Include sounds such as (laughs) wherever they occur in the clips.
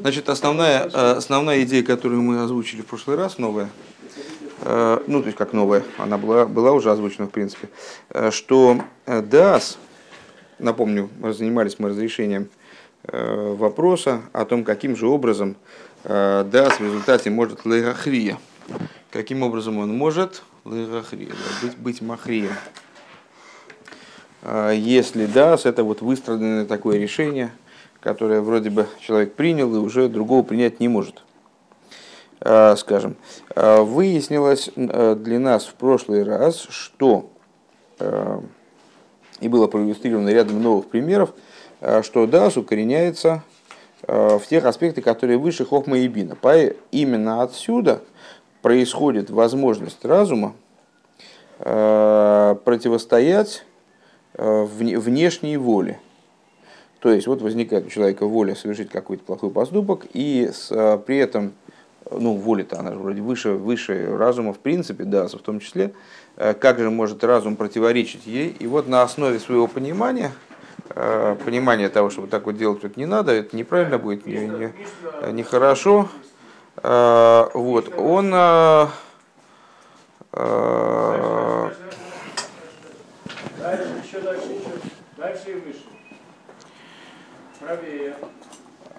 Значит, основная, э, основная идея, которую мы озвучили в прошлый раз, новая, э, ну, то есть как новая, она была, была уже озвучена в принципе, э, что ДАС, напомню, занимались мы разрешением вопроса о том, каким же образом ДАС в результате может лейрахрия. Каким образом он может лейрахрия, да, быть, быть махрием. Если ДАС, это вот выстраданное такое решение – которое вроде бы человек принял и уже другого принять не может. А, скажем, а, выяснилось а, для нас в прошлый раз, что, и было проиллюстрировано рядом новых примеров, что дас укореняется в тех аспектах, которые выше хохма и бина. Именно отсюда происходит возможность разума противостоять внешней воле то есть вот возникает у человека воля совершить какой-то плохой поступок, и с, а, при этом, ну, воля-то она же вроде выше, выше разума в принципе, да, в том числе, э, как же может разум противоречить ей? И вот на основе своего понимания, э, понимания того, что вот так вот делать тут не надо, это неправильно будет, нехорошо, не, не хорошо, э, вот, он Дальше, еще дальше, еще. Дальше и выше. Правее.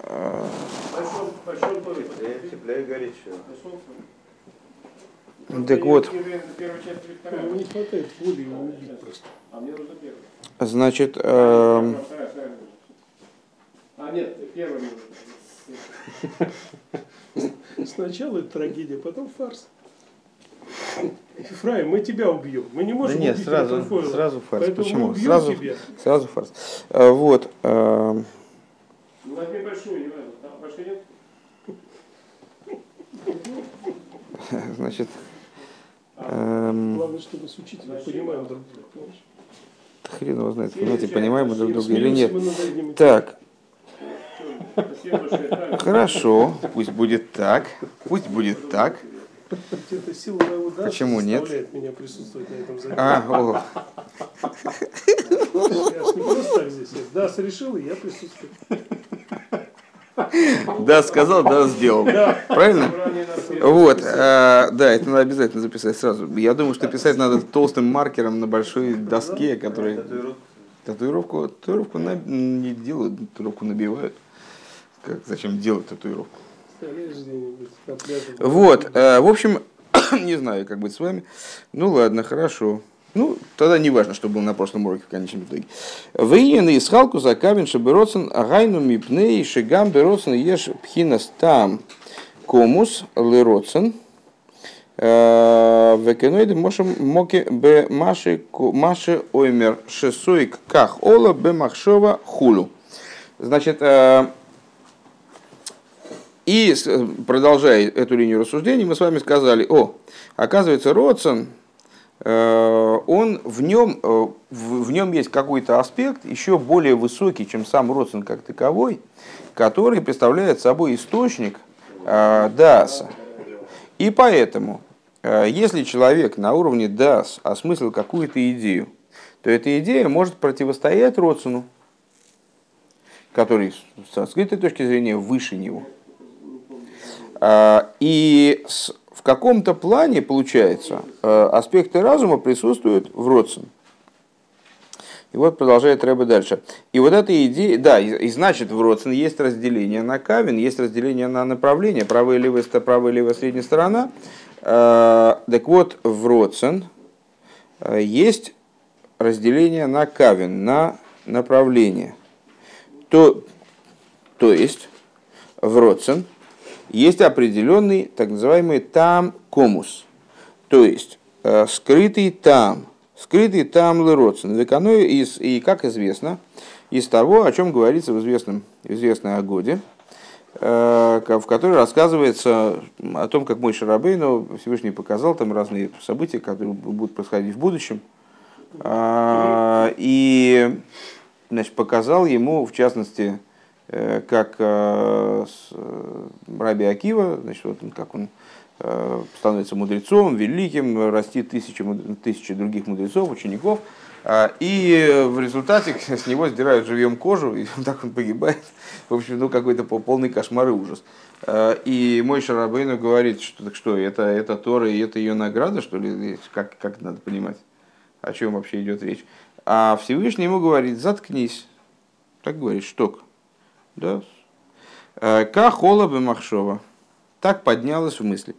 Пошел, пошел повыше. Теплее горячо. Так вот. Просто. А мне нужно первая. Значит, эм, вторая нужна. А нет, нужна. (laughs) Сначала это трагедия, потом фарс. Ефраим, мы тебя убьем. Мы не да можем нет, убить сразу, сразу фарс. Поэтому Почему? Сразу, тебя. сразу фарс. Э, Вот. эм, Ну возьми большую, не надо. Там большой нет? Значит, эм, Главное, чтобы с учителем понимаем друг друга. хрен его знает, понимаете, понимаем мы друг друга или нет. Так, хорошо, пусть будет так, пусть будет так. же. Почему нет? меня присутствовать на этом. А, о, Я ж не просто так здесь. Я Дас решил, и я присутствую. Да, сказал, да, сделал. Правильно? Вот, э, да, это надо обязательно записать сразу. Я думаю, что писать надо толстым маркером на большой доске, который татуировку, татуировку на- не делают, татуировку набивают. Как, зачем делать татуировку? Вот, э, в общем, (coughs) не знаю, как быть с вами. Ну ладно, хорошо. Ну, тогда не важно, что было на прошлом уроке в конечном итоге. Выйен и схалку за кавин шабероцен агайну мипней шигам бероцен еш пхинас там комус лероцен векеноид мошем моке бе маши маши оймер шесуик ках ола бе махшова хулу. Значит, э, и продолжая эту линию рассуждений, мы с вами сказали, о, оказывается, Родсон, э, он в нем, э, в, нем есть какой-то аспект еще более высокий, чем сам Родсон как таковой, который представляет собой источник э, Дааса. И поэтому, э, если человек на уровне Даас осмыслил какую-то идею, то эта идея может противостоять Родсону, который с открытой точки зрения выше него. И в каком-то плане, получается, э, аспекты разума присутствуют в Родсен. И вот продолжает Рэбе дальше. И вот эта идея, да, и, и значит в Родсен есть разделение на кавин, есть разделение на направление, правая и левая, правая и левая средняя сторона. Э, Так вот, в Родсен э, есть разделение на кавин, на направление. То, то есть в Родсен есть определенный так называемый там комус, то есть э, скрытый там, скрытый там. Веканой из, и, как известно, из того, о чем говорится в известном, известной Агоде, э, в которой рассказывается о том, как мой Шарабейну Всевышний показал там разные события, которые будут происходить в будущем. А, И значит, показал ему, в частности, э, как э, э, Раби Акива, значит, вот он, как он э, становится мудрецом, великим, растит тысячи, тысячи других мудрецов, учеников. А, И в результате (laughs) с него сдирают живьем кожу, и (laughs) так он погибает. В общем, ну какой-то пол- полный кошмар и ужас. И мой Шарабейну говорит, что так что, это, это Тора и это ее награда, что ли? Как, как надо понимать? О чем вообще идет речь? А Всевышний ему говорит, заткнись. Так говорит, шток. Да? Э, Ка хола бы махшова. Так поднялась в мысли.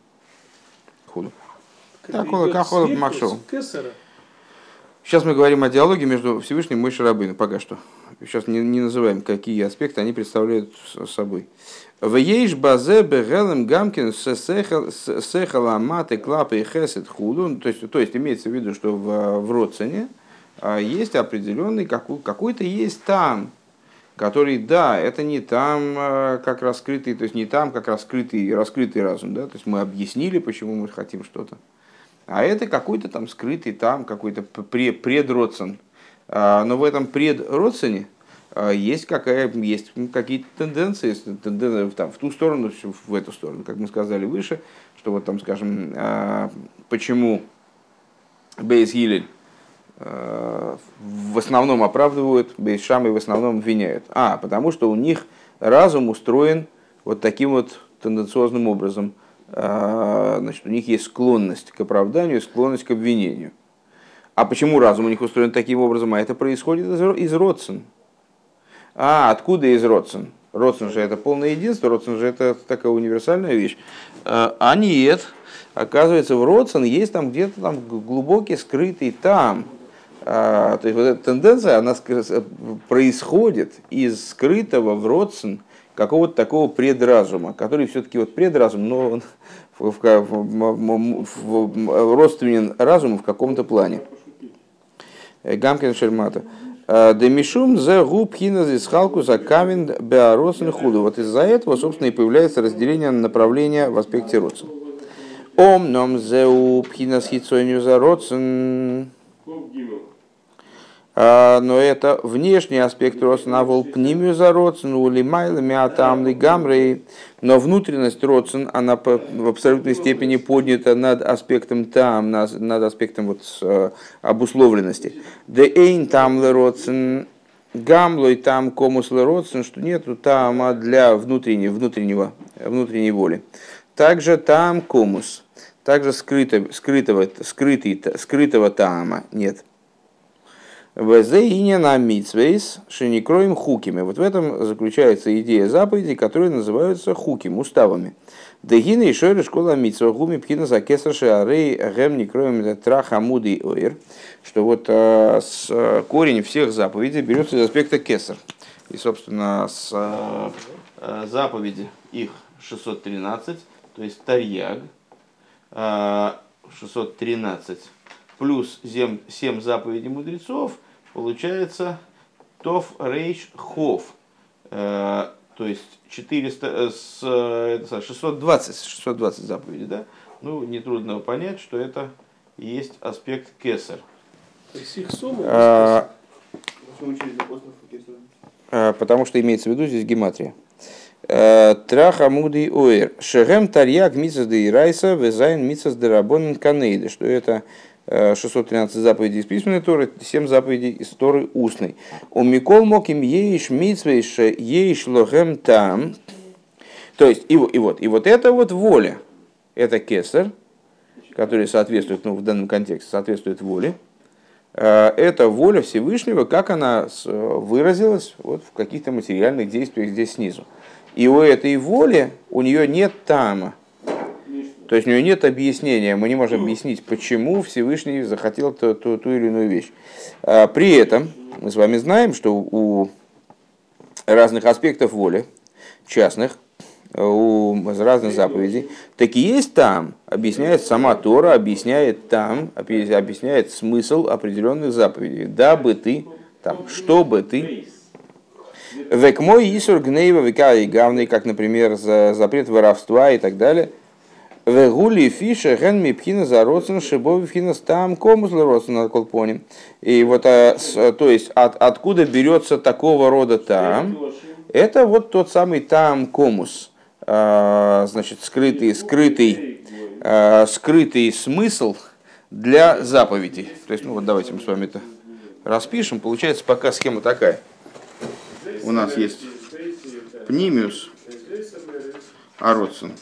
Худу. Так, Ола, идет как Ола сверху, Махшоу. с Кесара. Сейчас мы говорим о диалоге между Всевышним и Шарабыном, пока что. Сейчас не, не называем, какие аспекты они представляют собой. Вееш базе бегелем гамкин сехала маты клапы и хесед худу. Ну, То есть, то есть имеется в виду, что в, в Родсене а, есть определенный, какой- какой-то есть там, который, да, это не там, а, как раскрытый, то есть не там, как раскрытый, раскрытый разум, да, то есть мы объяснили, почему мы хотим что-то. А это какой-то там скрытый там, какой-то пре- предродцен. А, Но в этом предродцене а, есть, какая, есть какие-то тенденции, с- тенден- там, в ту сторону, в эту сторону, как мы сказали выше, что вот там, скажем, а, почему Бейс Гилель э, в основном оправдывают, Бейс Шамы в основном обвиняют. А, потому что у них разум устроен вот таким вот тенденциозным образом. А, Значит, у них есть склонность к оправданию, склонность к обвинению. А почему разум у них устроен таким образом? А это происходит из, ро- из родствен. А, откуда из родствен? Родствен же это полное единство, родствен же это такая универсальная вещь. А а нет, оказывается, в родствен есть там где-то там глубокий, скрытый там. А, то есть вот эта тенденция, она ск- происходит из скрытого в родствен какого-то такого предразума, который все-таки вот предразум, но он в, в, в- в- родственен разуму в каком-то плане. Э, Гамкин Шермата. Демишум за губ хиназ халку за камен беаросен худу. Вот из-за этого, собственно, и появляется разделение на направления в аспекте родствен. Ом ном зеу пхинас хитсойню за родствен. А, но это внешний аспект родствена, вол пнимию за родствен, ули майлами атамли гамрей, но внутренность родствен, она в абсолютной степени поднята над аспектом там, над, аспектом вот, э, обусловленности. Де эйн там родствен, гамлой там комус родствен, что нету тама для внутреннего, внутреннего, внутренней воли. Также там комус, также скрыто, скрытого, скрытый, скрытого тама нет. Везе на митсвейс шеникроем хукими. Вот в этом заключается идея заповедей, которые называются хуким, уставами. Дегина и шойры школа митсва гуми пхина за кесар шеарей гем никроем траха муды ойр. Что вот э, с, э, корень всех заповедей берется из аспекта кесар. И, собственно, с э, э, заповеди их 613, то есть тарьяг, э, 613 плюс 7 заповедей мудрецов, получается Тов Рейш Хов. Э, То есть 400, э, с, э, это, 620, 620 заповедей, да? Ну, нетрудно понять, что это есть аспект кесар. То есть их сумма А, потому что имеется в виду здесь гематрия. Траха муды оэр. Шерем тарьяк мицас де ирайса везайн мицас де рабонен канейды. Что это 613 заповедей из письменной Торы, 7 заповедей из Торы устной. У Микол мог им еиш мицвейш еиш лохем там. То есть, и, и вот, и вот это вот воля, это кесар, который соответствует, ну, в данном контексте, соответствует воле. Э, Это воля Всевышнего, как она с- выразилась вот в каких-то материальных действиях здесь снизу. И у этой воли у нее нет тама. То есть у нее нет объяснения. Мы не можем объяснить, почему Всевышний захотел ту, ту, ту или иную вещь. А При этом мы с вами знаем, что у разных аспектов воли, частных, у разных заповедей, так и есть там, объясняет сама Тора, объясняет там, объяс- объясняет смысл определенных заповедей. Дабы ты, там, чтобы ты, Век мой Исур Гнейва века и гавный, как, например, за запрет воровства и так далее. Вегули фиша ген мипхина за родствен шибови фина там комус родствен на колпоне. И вот, а, с- то есть, от, откуда берется такого рода там? Это вот тот самый там комус, а, значит, скрытый, скрытый, а, скрытый смысл для заповедей. То есть, ну вот давайте мы с вами это распишем, получается пока схема такая. У нас есть Пнимиус, Ароцин.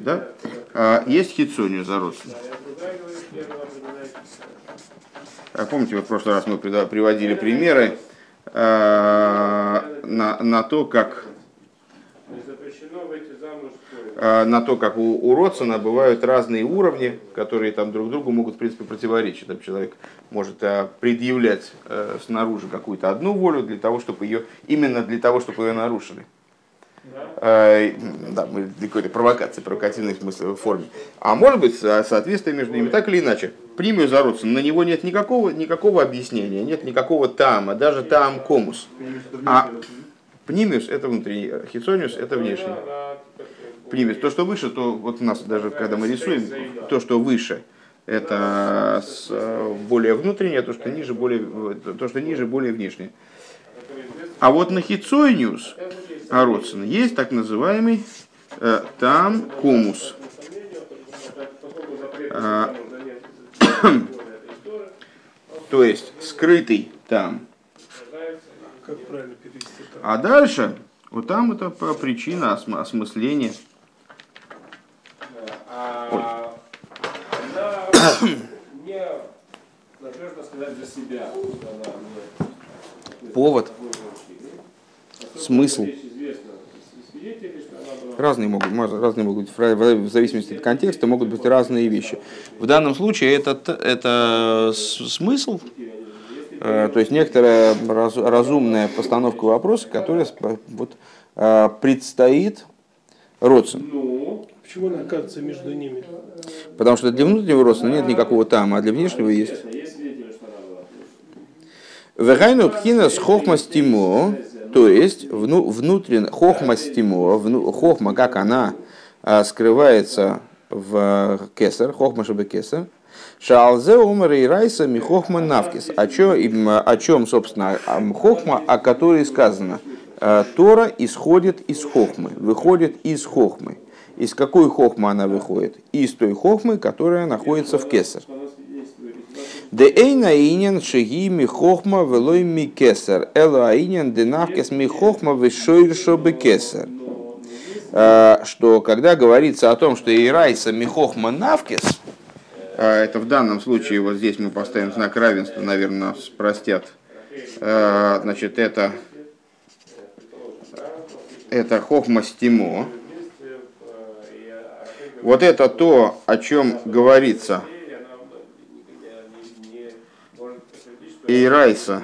Да? А есть Хитсониус Ароцин. А Помните, в прошлый раз мы приводили примеры э, на, на то, как э, на то, как у, у Родсона бывают разные уровни, которые там друг другу могут, в принципе, противоречить. Там человек может э, предъявлять э, снаружи какую-то одну волю для того, чтобы ее, именно для того, чтобы ее нарушили. Э, Да, мы какой-то провокации, провокативной смысле, форме. А может быть, со- соответствие между ними, так или иначе. Премию за Родсона, на него нет никакого, никакого объяснения, нет никакого тама, даже там комус. А Пнимиус это внутренний, хитсониус это внешний. Пнимиус. То, что выше, то вот у нас даже когда мы рисуем, то, что выше, это с, более внутреннее, то, что ниже более, то, что ниже более внешнее. А вот на хитсониус Ароцина есть так называемый э, там комус. А, (coughs) то есть скрытый там. Как правильно перевести там? А дальше, вот там это по- причина осм- осмысления. А (coughs) сказать себя. Повод, смысл. Вещь известна из свидетелей, что она была Разные могут, разные могут быть, в зависимости от контекста, могут быть разные вещи. В данном случае это, это смысл, э, то есть некоторая раз- разумная постановка вопроса, которая вот, э, предстоит родственным. Ну, Почему она оказывается между ними? Потому что для внутреннего родственного нет никакого там, а для внешнего есть. Вегайну пхина с хохма стимо, то есть вну, внутренне, хохма стимо, вну, хохма, как она а, скрывается в кесар, хохма шабе кесар, шалзе умер и райса ми хохма навкис. О чем, о чем, собственно, хохма, о которой сказано. А, Тора исходит из хохмы, выходит из хохмы. Из какой хохмы она выходит? Из той хохмы, которая находится в кесар. Де эйна инен шеги ми хохма велой ми кесар. Эло аинен динавкес ми хохма вешойль шобы кесар. Что когда говорится о том, что Ирайса ми хохма навкес, это в данном случае, вот здесь мы поставим знак равенства, наверное, нас простят. А, Значит, это, это хохма стимо. Вот это то, о чем говорится Ирайса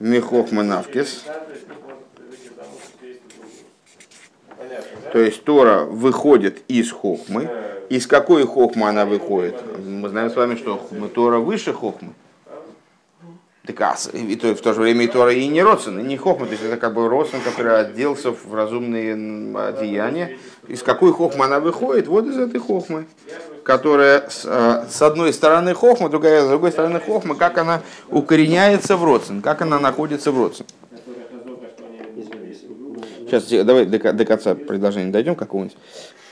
Михохма Навкис. То есть Тора выходит из хохмы. Из какой хохмы она выходит? Мы знаем с вами, что Тора выше хохмы. Так, а, и то, в то же время и Тора и не родствен, и не хохма. То есть это как бы родствен, который оделся в разумные м, одеяния. Из какой хохмы она выходит? Вот из этой хохмы. Которая с, э, с одной стороны хохма, другая, с другой стороны хохма, как она укореняется в родствен, как она находится в родствен. Сейчас давай до, до конца предложения дойдем какого-нибудь.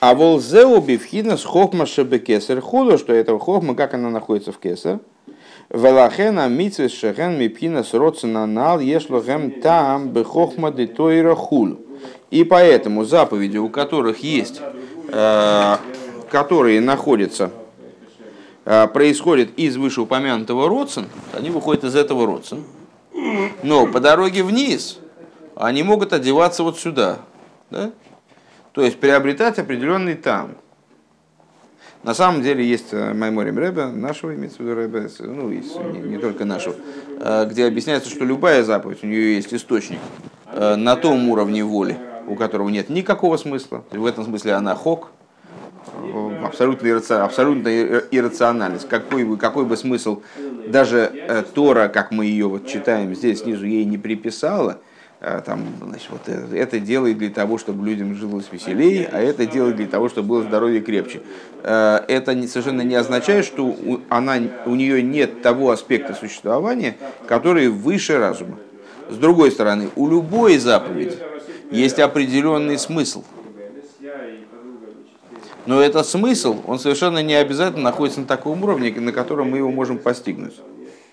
А волзеу бифхина с хохма шебекесер худу, что это хохма, как она находится в кесер. Велахена митвес шехен мипхина с родсена нал ешлохем там бехохма де тойра хул. И поэтому заповеди, у которых есть, э, которые находятся, э, происходят из вышеупомянутого родсен, они выходят из этого родсен. Но по дороге вниз они могут одеваться вот сюда. Да? То есть приобретать определенный там. На самом деле есть э, Майморим Рэбе, нашего имеется в виду Рэбе, ну с- не, не только нашего, э, где объясняется, что любая заповедь, у нее есть источник э, на том уровне воли, у которого нет никакого смысла. Есть В этом смысле она хок, абсолютно, ирраци- абсолютно ир- иррациональность. Какой бы, какой бы смысл даже э, Тора, как мы ее вот читаем здесь снизу, ей не приписала, э, там, значит, вот это, это делает для того, чтобы людям жилось веселее, а это делает для того, чтобы было здоровье крепче. Э, Это не- совершенно не означает, что у, она, у нее нет того аспекта существования, который выше разума. С другой стороны, у любой заповеди есть определенный смысл. Но этот смысл, он совершенно не обязательно находится на таком уровне, на котором мы его можем постигнуть.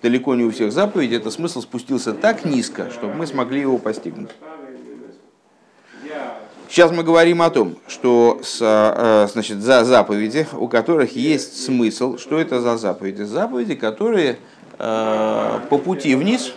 Далеко не у всех заповедей этот смысл спустился так низко, чтобы мы смогли его постигнуть. Сейчас мы говорим о том, что с, э, значит, за заповеди, у которых есть смысл, что это за заповеди? Заповеди, которые э, по пути вниз,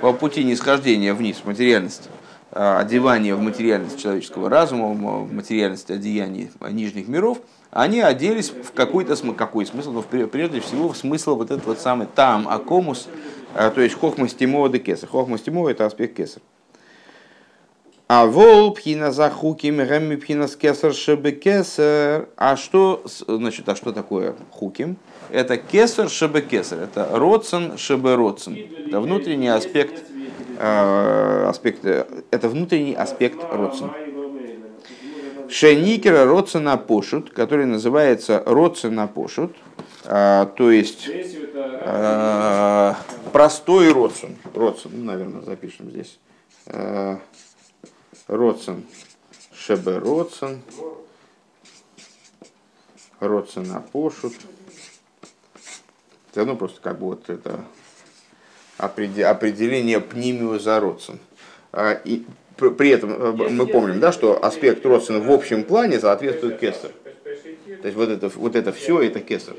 по пути нисхождения вниз в материальность, э, одевания в материальность человеческого разума, в материальность одеяний нижних миров, они оделись в какой-то смысл, какой смысл, но прежде всего в смысл вот этот вот самый там акомус, то есть хохма стимова де кесар. Хохма стимова это аспект кесар. А вол пхина за хуким гэмми пхина кесар шебе кесар. А что, значит, а что такое хуким? Это кесар шебе кесар. Это родсен шебе родсен. Это внутренний аспект, э, аспект, это внутренний аспект родсен. Шеникера родсена пошут, который называется родсена пошут, э, то есть э, простой родсен. Родсен, ну, наверное, запишем здесь. Э, Родсен, Шебе Родсен, Родсен Апошут. Это ну, просто как бы вот это определение пнимиоза Родсен. А, и при этом э, мы помним, да, что аспект Родсена в общем плане соответствует Кесар. То есть вот это, вот это все это Кесар.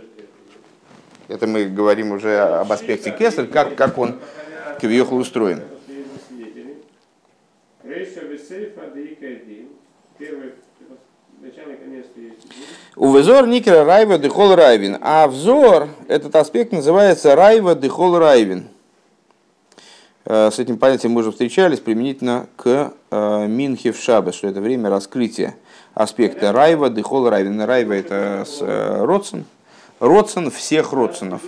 Это мы говорим уже об аспекте Кесар, как, как он квиехал устроен. У взор Никера Райва Дехол Райвин. А взор, этот аспект называется Райва Дехол Райвин. Э, с этим понятием мы уже встречались применительно к э, Минхе в Шабас, что это время раскрытия аспекта Райва Дехол Райвин. Райва это с э, Родсен. Родсен всех Родсенов.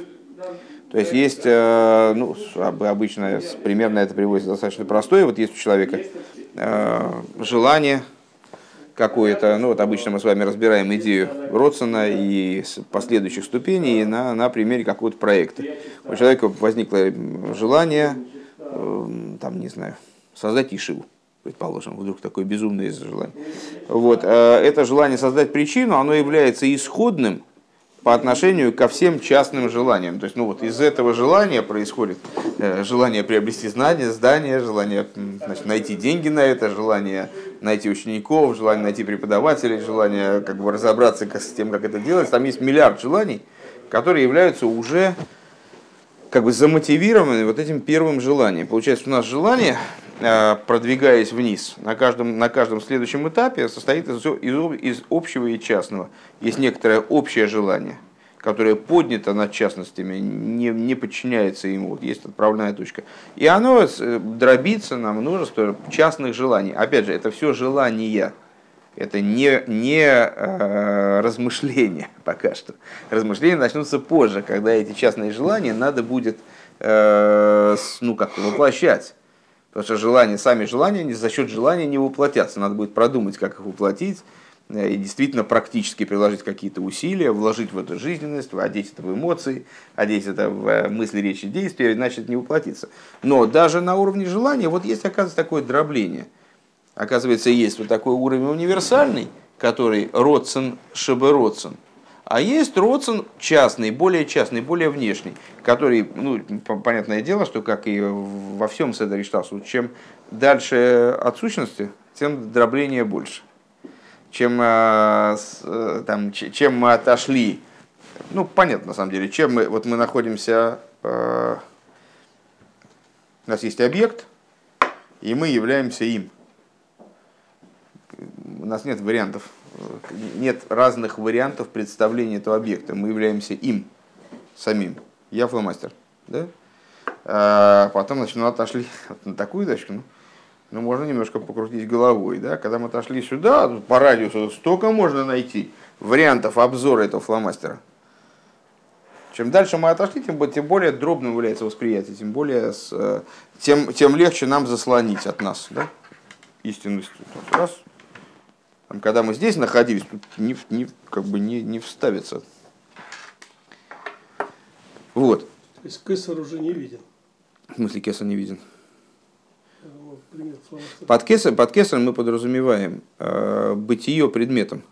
То есть есть, ну, обычно примерно это приводится достаточно простое. Вот есть у человека желание какое-то, ну вот обычно мы с вами разбираем идею Родсона и последующих ступеней на, на примере какого-то проекта. У человека возникло желание, там, не знаю, создать Ишиву, предположим, вдруг такое безумное желание. Вот. Э, это желание создать причину, оно является исходным по отношению ко всем частным желаниям. То есть, ну вот из этого желания происходит э, желание приобрести знания, здание, желание значит, найти деньги на это, желание найти учеников, желание найти преподавателей, желание как бы разобраться с тем, как это делать. Там есть миллиард желаний, которые являются уже как бы замотивированы вот этим первым желанием. Получается, у нас желание, э, продвигаясь вниз, на каждом, на каждом следующем этапе состоит из, из, из общего и частного. Есть некоторое общее желание, которое поднято над частностями, не, не подчиняется ему, вот есть отправная точка. И оно э, дробится на множество частных желаний. Опять же, это все желания. Это не, не э, размышления (laughs) пока что. Размышления начнутся позже, когда эти частные желания надо будет э, ну, как-то воплощать. Потому что желания, сами желания за счет желания не воплотятся. Надо будет продумать, как их воплотить Э, и действительно практически приложить какие-то усилия, вложить в эту жизненность, одеть это в эмоции, одеть это в э, мысли, речи, действия, иначе это не воплотится. Но даже на уровне желания вот есть, оказывается, такое дробление. Оказывается, есть вот такой уровень универсальный, который родсен, шеберодсен. А есть родсен частный, более частный, более внешний, который, ну, понятное дело, что как и во всем Седаре Штасу, чем дальше от сущности, тем дробление больше чем, э, э, там, чем мы отошли. Ну, понятно, на самом деле, чем мы, вот мы находимся, э, у нас есть объект, и мы являемся им. У нас нет вариантов, нет разных вариантов представления этого объекта. Мы являемся им, самим. Я фломастер. Да? А потом, значит, ну, отошли (laughs) на такую точку, ну, ну, можно немножко покрутить головой. Да? Когда мы отошли сюда, по радиусу столько можно найти вариантов обзора этого фломастера. Чем дальше мы отошли, тем, тем более дробным является восприятие, тем более с, э, тем, тем легче нам заслонить от нас да? истинность. Раз. Там, когда мы здесь находились, тут не, не, как бы не, не вставится. Вот. То есть Кесар уже не виден. В смысле Кесар не виден? Под кесарем, под кесарем мы подразумеваем э, бытие предметом.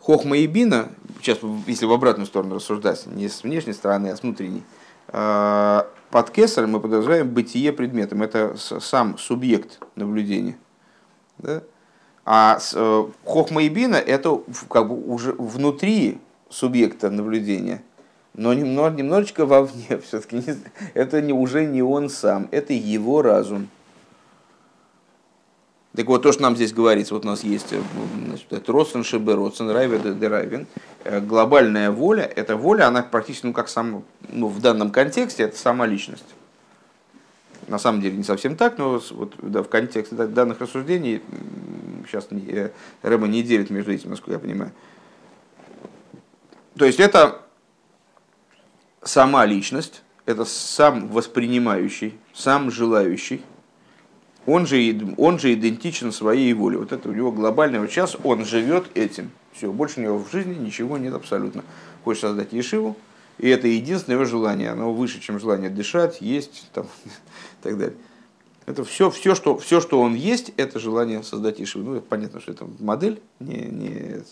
Хохма и Бина, сейчас, если в обратную сторону рассуждать, не с внешней стороны, а с внутренней, э, под кесарем мы подразумеваем бытие предметом. Это сам субъект наблюдения. Да? А э, хохма и бина это как бы уже внутри субъекта наблюдения, но немного, немножечко вовне (laughs) все-таки. Это не, уже не он сам, это его разум. Так вот, то, что нам здесь говорится, вот у нас есть э, значит, это Родсен Шебе, Родсен Райвен. Э, Глобальная воля, эта воля, она практически, ну, как сам, ну, в данном контексте, это сама личность. На самом деле не совсем так, но вот, да, в контексте да- данных рассуждений сейчас не, э, не делит между этим, насколько я понимаю. То есть это сама личность, это сам воспринимающий, сам желающий, он же, он же идентичен своей воле. Вот это у него глобальный. Вот сейчас он живет этим. Все, больше у него в жизни ничего нет абсолютно. Хочет создать Ешиву, и это единственное его желание. Оно выше, чем желание дышать, есть там, (laughs) так далее. Это все, все, что, все, что он есть, это желание создать Ешиву. Ну, понятно, что это модель, не, не...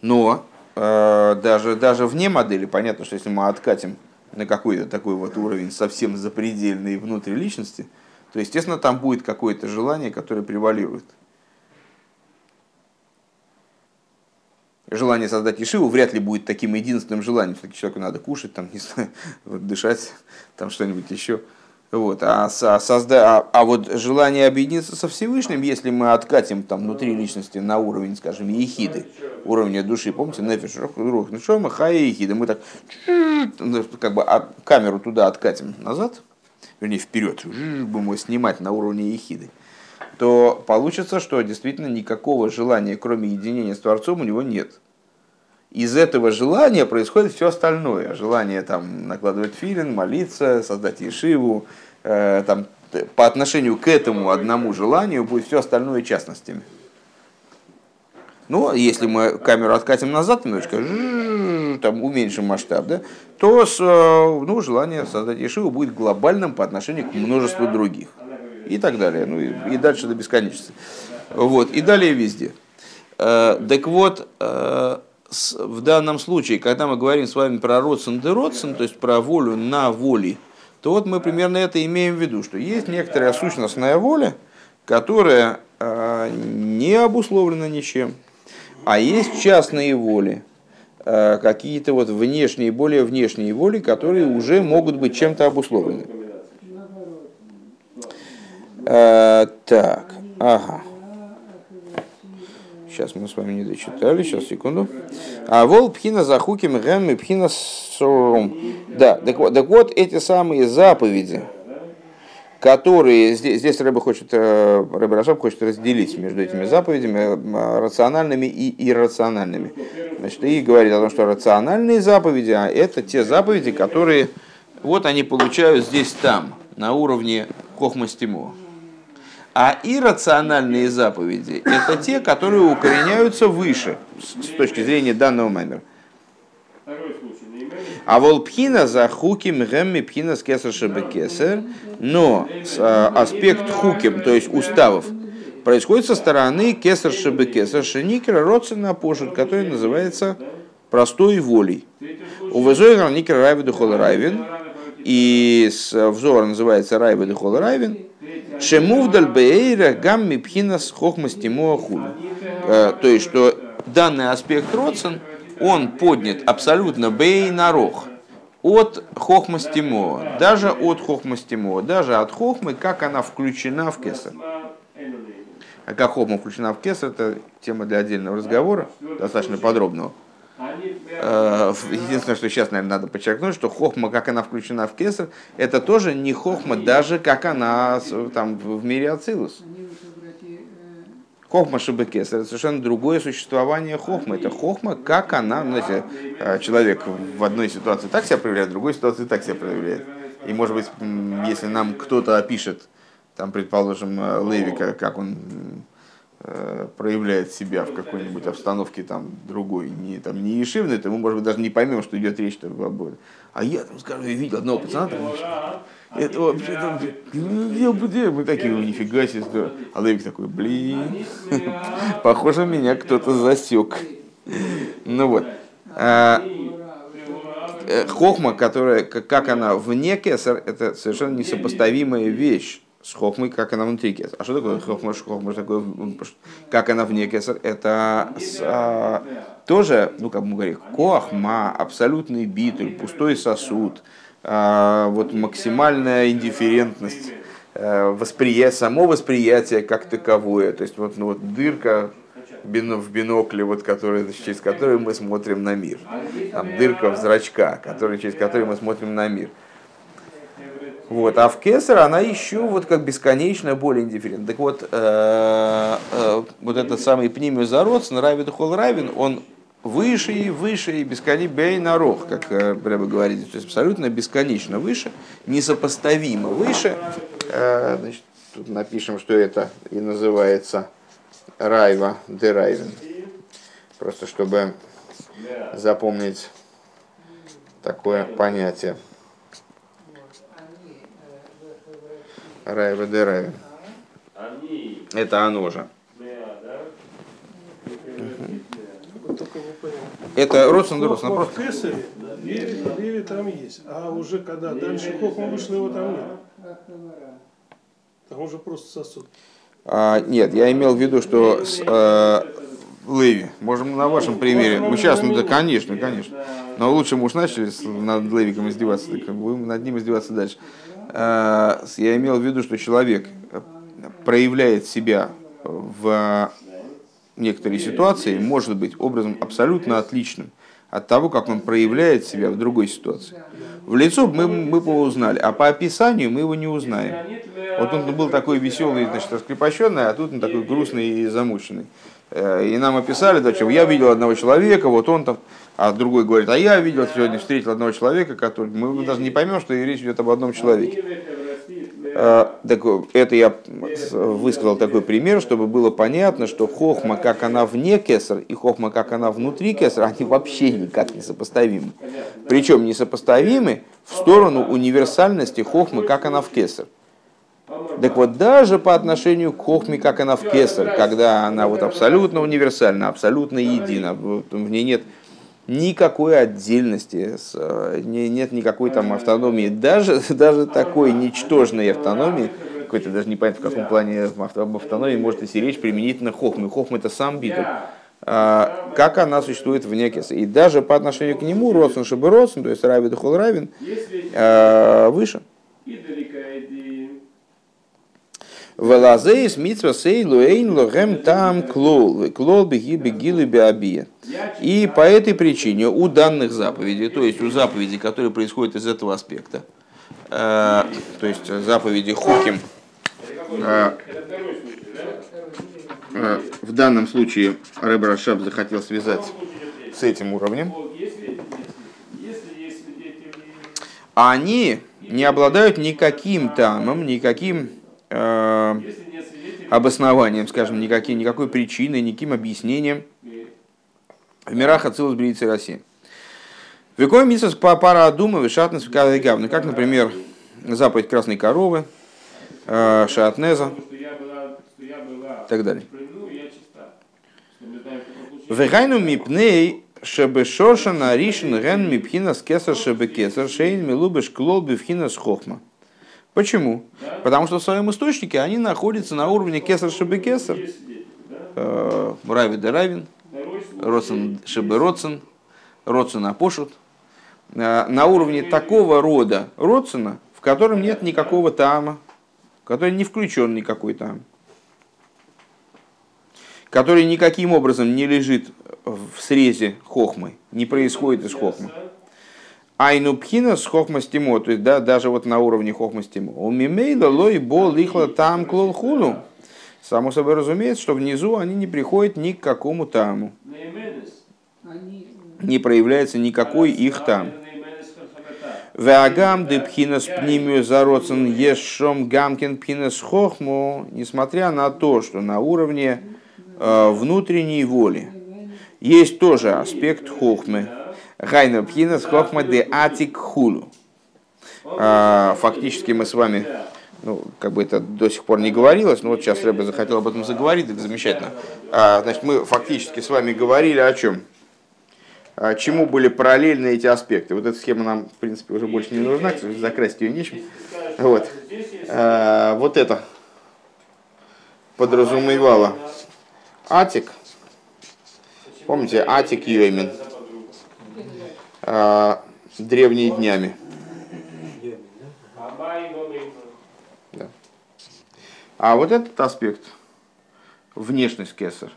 Но э, даже, даже вне модели понятно, что если мы откатим на какой-то такой вот уровень совсем запредельный внутри личности, то, естественно, там будет какое-то желание, которое превалирует. Желание создать Ешиву вряд ли будет таким единственным желанием. Все-таки человеку надо кушать, там, (laughs) не знаю, дышать, там что-нибудь еще. Вот. А, со- созда... а, а вот желание объединиться со Всевышним, если мы откатим там внутри личности на уровень, скажем, ехиды, уровня души, помните, нефиш, рух, нишома, хая ехида, мы так ну, как бы а, камеру туда откатим назад, вернее вперед, будем его снимать на уровне ехиды, то получится, что действительно никакого желания, кроме единения с Творцом, у него нет. Из этого желания происходит все остальное. Желание там, накладывать филин, молиться, создать ешиву. Э, там, по отношению к этому одному желанию будет все остальное частностями. Но если мы камеру откатим назад немножечко, там, уменьшим масштаб, да, то э, ну, желание создать Ешиву будет глобальным по отношению к множеству других. И так далее. Ну и, и дальше до бесконечности. Вот. И далее везде. Э, так вот, э, в данном случае, когда мы говорим с вами про родсен де родсен, то есть про волю на воле, то вот мы примерно это имеем в виду, что есть некоторая сущностная воля, которая э, не обусловлена ничем, а есть частные воли, какие-то вот внешние, более внешние воли, которые уже могут быть чем-то обусловлены. Э, так, ага. Сейчас мы с вами не дочитали, сейчас, секунду. А вол пхина захуким гэм и пхина сором. Да, так вот, так вот эти самые заповеди, которые здесь, здесь Рэбе хочет, э, Рэбе Рашаб хочет разделить между этими заповедями э, рациональными и иррациональными. Значит, и говорит о том, что рациональные заповеди, а это те заповеди, которые вот они получают здесь там, на уровне хохмастимо. А иррациональные заповеди – это те, которые укореняются выше, с точки зрения данного маймера. А волпхина за хуким гэмми пхина с кесар шебекесер, но а, аспект хуким, то есть уставов, происходит со стороны кесар шебекесер шеникера родсена пошут, который называется простой волей. У Везойра Никер Райведу Хол Райвен, и с взора называется Райведу Хол Райвен, Шемувдаль Бейра Гамми Пхинас Хохмастимуа Худу. Э, То есть, что данный аспект Родсен, он поднят абсолютно бейнарох от хохмастимо, даже от хохмастимо, даже от хохмы, как она включена в кесар. А как хохма включена в кесар, это тема для отдельного разговора, достаточно подробного. Э, Единственное, что сейчас, наверное, надо подчеркнуть, что хохма, как она включена в кесар, это тоже не хохма, даже как она там в мире Ацилус. Хохма Шибекесар – это совершенно другое существование хохмы. Это хохма, как она, знаете, э, человек в одной ситуации так себя проявляет, в другой ситуации так себя проявляет. И, может быть, если нам кто-то опишет, там, предположим, э, Левика, как он проявляет себя в какой-нибудь обстановке там другой, не, там, не ешивной, то мы, может быть, даже не поймем, что идет речь об... А я там, скажем, я видел одного пацана, там, Это вообще там, бы- я- мы такие, «Ну, нифига себе, здорово». А Левик такой, блин, (laughs) похоже, меня кто-то засек. Ну вот. А, э, Хохма, которая, как она вне кесар, это совершенно несопоставимая вещь с хохмой, как она внутри кесар. А что такое хохма, хохма, такое, как она вне кесар? Это с, а, тоже, ну как мы говорим, кохма, абсолютный битуль, пустой сосуд, а, вот максимальная индифферентность, э, восприятие, само восприятие как таковое. То есть вот, ну, вот дырка в бинокле, вот, который, через который мы смотрим на мир. Там дырка в зрачка, который, через который мы смотрим на мир. Вот. А в Кесар она еще вот как бесконечно более индифферентна. Так вот, э, э, вот этот самый пнимиус зародс, Равид Хол Равин, он выше и выше и бесконечно бей на рог, как э, Рэбе говорит, то есть абсолютно бесконечно выше, несопоставимо выше. Значит, тут напишем, что это и называется Райва де Райвен. Просто чтобы запомнить такое понятие. Райва де Райвен. Это оно же. Это родственно родственно Хохма просто. в Кесаре, Леви, Леви там есть. А уже когда дальше Хохма вышла, его там нет. Там уже просто сосуд. А, нет, я имел в виду, что с э, Леви, можем на вашем примере. Ну, сейчас, ну да, конечно, конечно. Но лучше мы уж начали с- над Левиком издеваться, так будем над ним издеваться дальше. Э, я имел в виду, что человек проявляет себя в некоторой ситуации, может быть, образом абсолютно отличным от того, как он проявляет себя в другой ситуации. В лицо мы, мы его узнали, а по описанию мы его не узнаем. Вот он был такой веселый, значит, раскрепощенный, а тут он такой грустный и замученный. Э, И нам описали, да, что я видел одного человека, вот он там, а другой говорит, а я видел сегодня, встретил одного человека, который, мы даже не поймем, что речь идет об одном человеке. Э, Так, это я высказал такой пример, чтобы было понятно, что хохма, как она вне кесар, и хохма, как она внутри кесар, они вообще никак не сопоставимы. Причем не сопоставимы в сторону универсальности хохмы, как она в кесар. Так вот, даже по отношению к хохме, как она в кесар, когда она вот абсолютно универсальна, абсолютно едина, в ней нет никакой отдельности, э, не- нет никакой там автономии, даже, даже такой ничтожной автономии, какой-то даже непонятно в каком плане об автономии может идти речь применительно хохмы. Хохма это сам битуль. А, как она существует вне кеса. И даже по отношению к нему, родствен шибы родствен, то есть равен духол равен, а, выше. Велазеис митсва сейлу эйн лохем там клол, клол беги бегилы биабия. И по этой причине у данных заповедей, то есть у заповедей, которые происходят из этого аспекта, э, то есть заповеди хуким, э, э, в данном случае Рэб Рашаб захотел связать с этим уровнем, они не обладают никаким тамом, никаким э, обоснованием, скажем, никаким, никакой причиной, никаким объяснением в мирах Ацилус Бриицы России. Векой мисс по пара дума вишатнес гавны, как, например, заповедь красной коровы, э, шатнеза и так далее. Вегайну мипней шебе шошана ришен ген мипхина с кесар шебе кесар шейн милубеш клол бифхина с хохма. Почему? Потому что в своем источнике они находятся на уровне кесар шебе кесар, э, рави де равин, родсен шебе родсен, родсен апошут, э, на уровне такого рода родсена, в котором нет никакого тама, который не включен никакой там, который никаким образом не лежит в срезе хохмы, не происходит из хохмы. Айну пхина с хохма стимо, то есть да, даже вот на уровне хохма стимо. У мимейла лой бол лихла там клол хулу. Само собой разумеется, что внизу они не приходят ни к какому таму. Не проявляется никакой их там. Веагам де пхинас пнимию зароцен ешом гамкин пхинас хохму, несмотря на то, что на уровне э, внутренней воли есть тоже аспект хохмы. Гайна пхинас хохма де атик хулу. а, фактически мы с вами, ну, как бы это до сих пор не говорилось, но вот сейчас Рэбе захотел об этом заговорить, это замечательно. А, значит, мы фактически с вами говорили о чем? А, чему были параллельны эти аспекты. Вот эта схема нам, в принципе, уже больше не нужна, закрасить ее нечем. Вот. А, вот это подразумевало Атик. Помните, Атик Йоймин. А, древние днями. Да. А вот этот аспект, внешность кесар,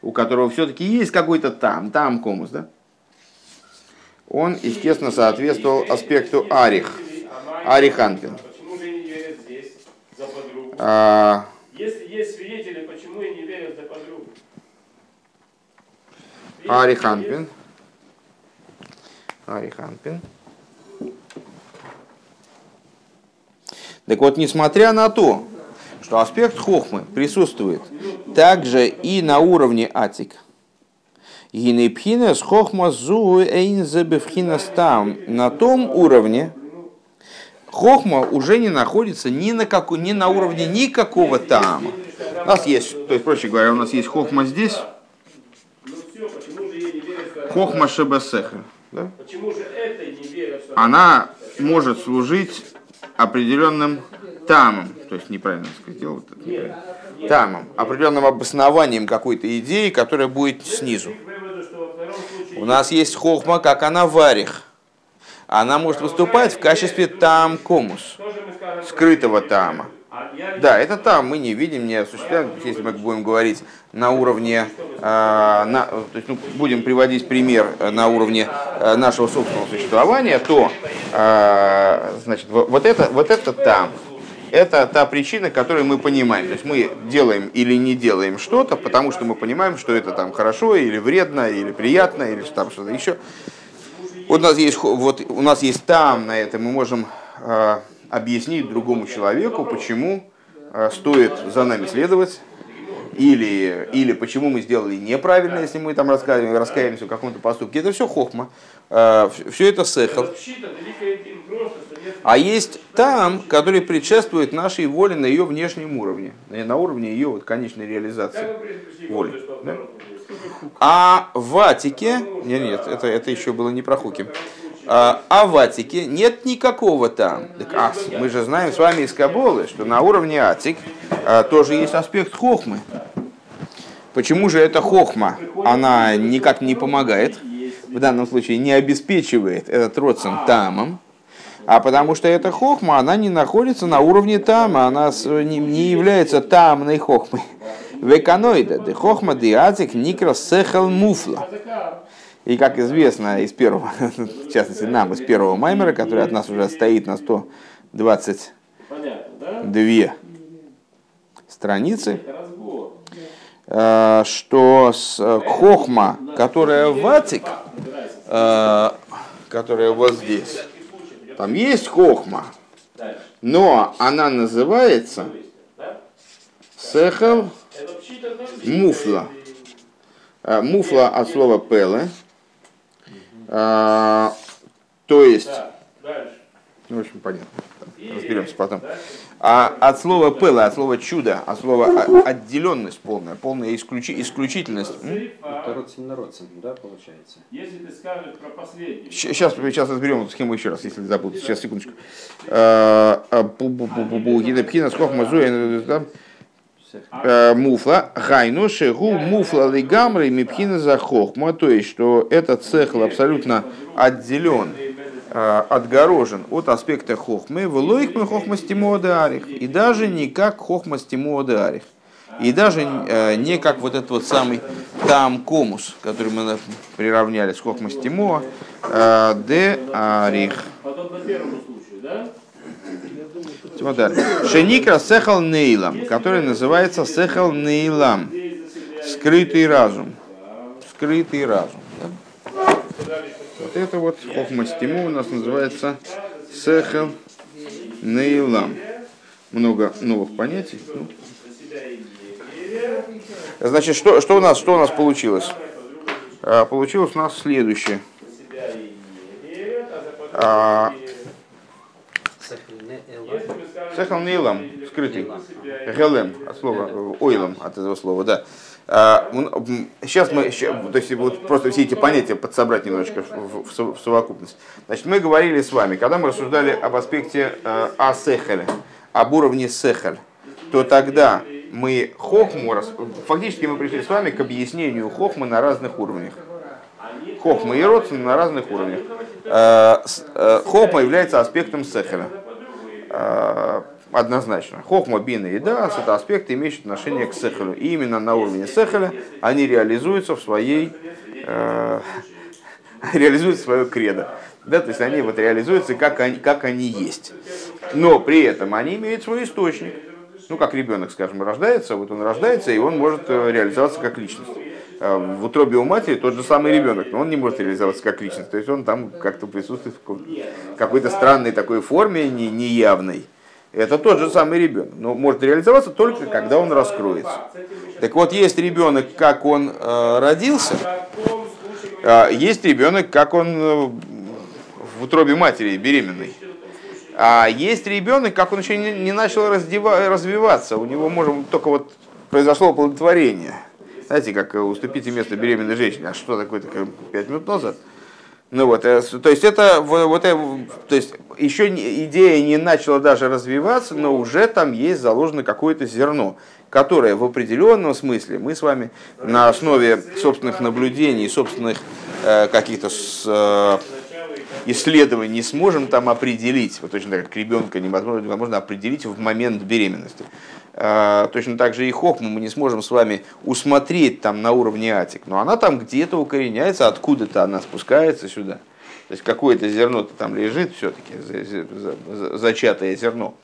у которого все-таки есть какой-то там, там комус, да? Он, естественно, соответствовал аспекту арих, ариханпин. Почему же не верят здесь за подругу? А, Если есть свидетели, почему и не верят за подругу? ариханпин. Ариханпин. Так вот, несмотря на то, что аспект хохмы присутствует также и на уровне атик, Гинепхина с хохма зу эйнзебевхина стам. На том уровне хохма уже не находится ни на, каку, ни на уровне никакого тама. У нас есть, то есть, проще говоря, у нас есть хохма здесь, хохма шебесеха. Да? Она может служить определенным тамом, то есть неправильно сказал, вот это неправильно. тамом, определенным обоснованием какой-то идеи, которая будет снизу. У нас есть хохма, как она варих. Она может выступать в качестве там комус, скрытого тама. Да, это там мы не видим, не осуществляем, если мы будем говорить на уровне, э, на, то есть, ну, будем приводить пример э, на уровне э, нашего собственного существования, то э, значит, во- вот это, вот это там, это та причина, которую мы понимаем. То есть мы делаем или не делаем что-то, потому что мы понимаем, что это там хорошо или вредно, или приятно, или там что-то еще. Вот у нас есть, вот у нас есть там на это, мы можем э, объяснить другому человеку, почему э, стоит за нами следовать, или, или почему мы сделали неправильно, если мы там раскаиваемся, раскаиваемся в каком-то поступке. Это все хохма, все это нет А есть там, который предшествует нашей воле на ее внешнем уровне, на уровне ее вот конечной реализации. Воли, да? А в Атике, нет, нет, это, это еще было не про Хуки. А, а в Атике нет никакого там. Так, а, мы же знаем с вами из Каболы, что на уровне Атик а, тоже есть аспект хохмы. Почему же эта хохма, она никак не помогает, в данном случае не обеспечивает этот родствен тамом, а потому что эта хохма, она не находится на уровне тама, она не, является тамной хохмой. Веканоида, де хохма де атик никрос сехал муфла. И как известно из первого, (laughs) в частности нам из первого маймера, который от нас уже стоит на 122 Понятно, да? страницы, э, что с э, хохма, которая в атик, э, которая вот здесь, там есть хохма, но она называется тоже муфла. Муфла от слова пеле. Э, То есть, ну, в общем, понятно, разберемся потом. А от слова пеле, от слова чудо, от слова отделенность полная, полная исключи- исключительность. Родствен на родствен, да, получается? Если ты скажешь про последний, Сейчас, сейчас разберем эту схему еще раз, если забуду. Сейчас, секундочку. Э, э, бу-бу-бу-бу-бу, муфла, хайну, шегу, муфла лигамры, мипхина за хохма, то есть, что этот цехл абсолютно отделен, э, отгорожен от аспекта хохмы, в лоик мы хохма стимодарих, и даже не как хохма стимодарих, и даже э, не как вот этот вот самый там комус, который мы на- приравняли с хохма стимо, э, де арих. потом по первому случаю, да? Шеникра сехал нейлам, который называется сехал нейлам, скрытый разум. Скрытый разум. да? Вот это вот хохма стиму у нас называется сехал нейлам. Много новых понятий. ну. Значит, что, что, у нас, что у нас получилось? А, Получилось у нас следующее. Сехал нейлам, скрытый. Гелем, от слова, ойлом, от этого слова, да. А, Сейчас мы, то есть вот просто все эти понятия подсобрать немножечко в, в в совокупность. Значит, мы говорили с вами, когда мы рассуждали об аспекте э, асехеля, об уровне сехель, то тогда мы хохму, фактически мы пришли с вами к объяснению хохмы на разных уровнях. Хохма и родствен на разных уровнях. Э, э, Хохма является аспектом сехеля. Э, Однозначно. Хохма, бина и дас – это аспекты, имеющие отношение к сехелю. И именно на уровне сехеля они реализуются в своей э, (laughs) реализуют свое кредо. Да, то есть они вот реализуются, как они, как они есть. Но при этом они имеют свой источник. Ну, как ребенок, скажем, рождается, вот он рождается, и он может э, реализоваться как личность. Э, В утробе у матери тот же самый ребенок, но он не может реализоваться как личность. То есть он там как-то присутствует в какой-то странной такой форме, не- неявной. Это тот же самый ребенок, но может реализоваться только когда он раскроется. Так вот, есть ребенок, как он э, родился, а, есть ребенок, как он э, в утробе матери беременный. А есть ребенок, как он еще не, не начал раздева- развиваться. У него, может, только вот произошло оплодотворение. Знаете, как уступите место беременной женщине. А что такое такое пять минут назад? Ну вот, э, то есть это во- вот, э, то есть еще идея не начала даже развиваться, но уже там есть заложено какое-то зерно, которое в определенном смысле мы с вами на основе собственных наблюдений, собственных э, каких-то с, э, исследований сможем там определить, вот точно так как ребенка невозможно, невозможно определить в момент беременности. А, Точно так же и хохму мы не сможем с вами усмотреть там на уровне атик, но она там где-то укореняется, откуда-то она спускается сюда. То есть какое-то зерно там лежит все-таки, зачатое зерно.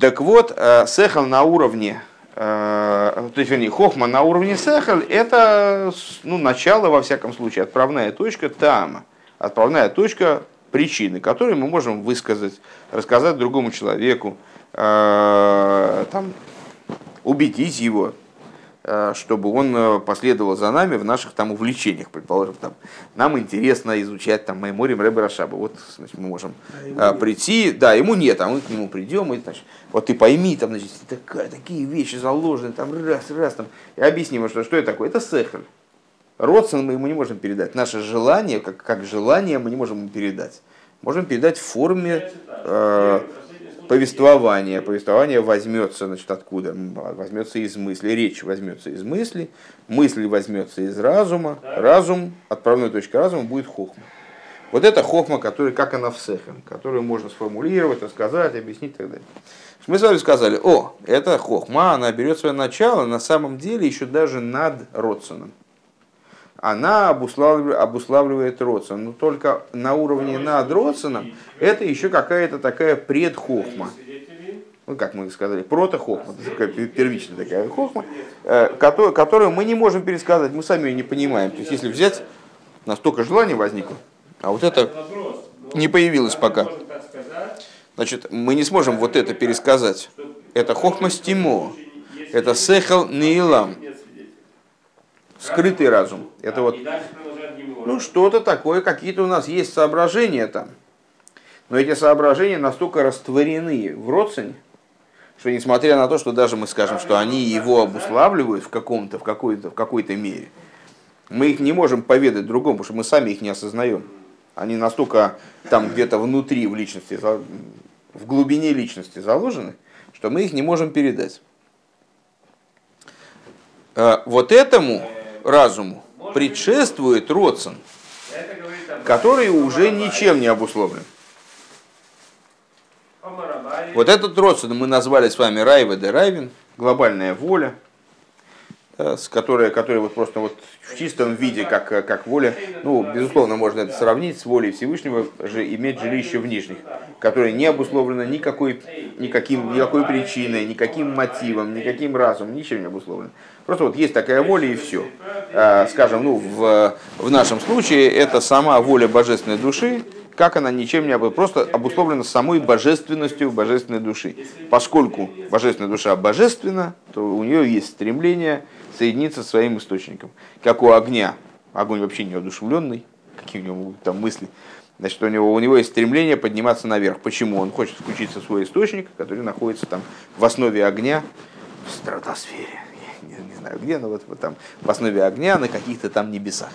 Так вот, э, сехал на уровне, э, то есть, вернее, хохма на уровне сехал, это ну, начало, во всяком случае, отправная точка тама, отправная точка причины, которую мы можем высказать, рассказать другому человеку, там, убедить его, э, чтобы он э, последовал за нами в наших там увлечениях, предположим, там, нам интересно изучать там Майморим Рэбе Рашаба, вот значит, мы можем А э, прийти, да, ему нет, а мы к нему придем, и, значит, вот ты пойми, там, значит, такая, такие вещи заложены, там, раз, раз, там, и объясни ему, что, что это такое, это сехер. Родствен мы ему не можем передать. Наше желание, как, как желание, мы не можем ему передать. Можем передать в форме э, повествования. Повествование возьмется, значит, откуда? Возьмется из мысли. Речь возьмется из мысли, мысль возьмется из разума. Разум, отправной точкой разума будет хохма. Вот это хохма, которая, как она в сехем, которую можно сформулировать, рассказать, объяснить и так далее. Мы с вами сказали, о, это хохма, она берет свое начало на самом деле еще даже над родственным она обуславливает, обуславливает родствен. Но только на уровне над родственным это еще какая-то такая предхохма. Ну, как мы сказали, протохохма, первичная такая хохма, э, которую, которую мы не можем пересказать, мы сами ее не понимаем. То есть, если взять, настолько желание возникло, а вот это не появилось пока. Значит, мы не сможем вот это пересказать. Это хохма стимо, это сехал неилам, скрытый разум. Это вот, ну, что-то такое, какие-то у нас есть соображения там. Но эти соображения настолько растворены в родствене, что несмотря на то, что даже мы скажем, что они его обуславливают в каком-то, в какой-то, в какой-то мере, мы их не можем поведать другому, потому что мы сами их не осознаем. Они настолько там где-то внутри в личности, в глубине личности заложены, что мы их не можем передать. Э, Вот этому разуму предшествует родствен, который уже ничем не обусловлен. Вот этот родствен мы назвали с вами Райва де Райвин, глобальная воля, да, с которой, которая вот просто вот в чистом виде, как, как воля, ну, безусловно, можно это сравнить с волей Всевышнего, же иметь жилище в нижних, которое не обусловлено никакой, никаким, никакой причиной, никаким мотивом, никаким разумом, ничем не обусловлено. Просто вот есть такая воля и все. Скажем, ну, в, в нашем случае это сама воля божественной души, как она ничем не обусловлена, просто обусловлена самой божественностью божественной души. Поскольку божественная душа божественна, то у нее есть стремление соединиться со своим источником. Как у огня. Огонь вообще не одушевленный, какие у него могут там мысли. Значит, у него, у него есть стремление подниматься наверх. Почему? Он хочет включиться в свой источник, который находится там в основе огня, в стратосфере. Знаю где, но вот, вот там в основе огня на каких-то там небесах.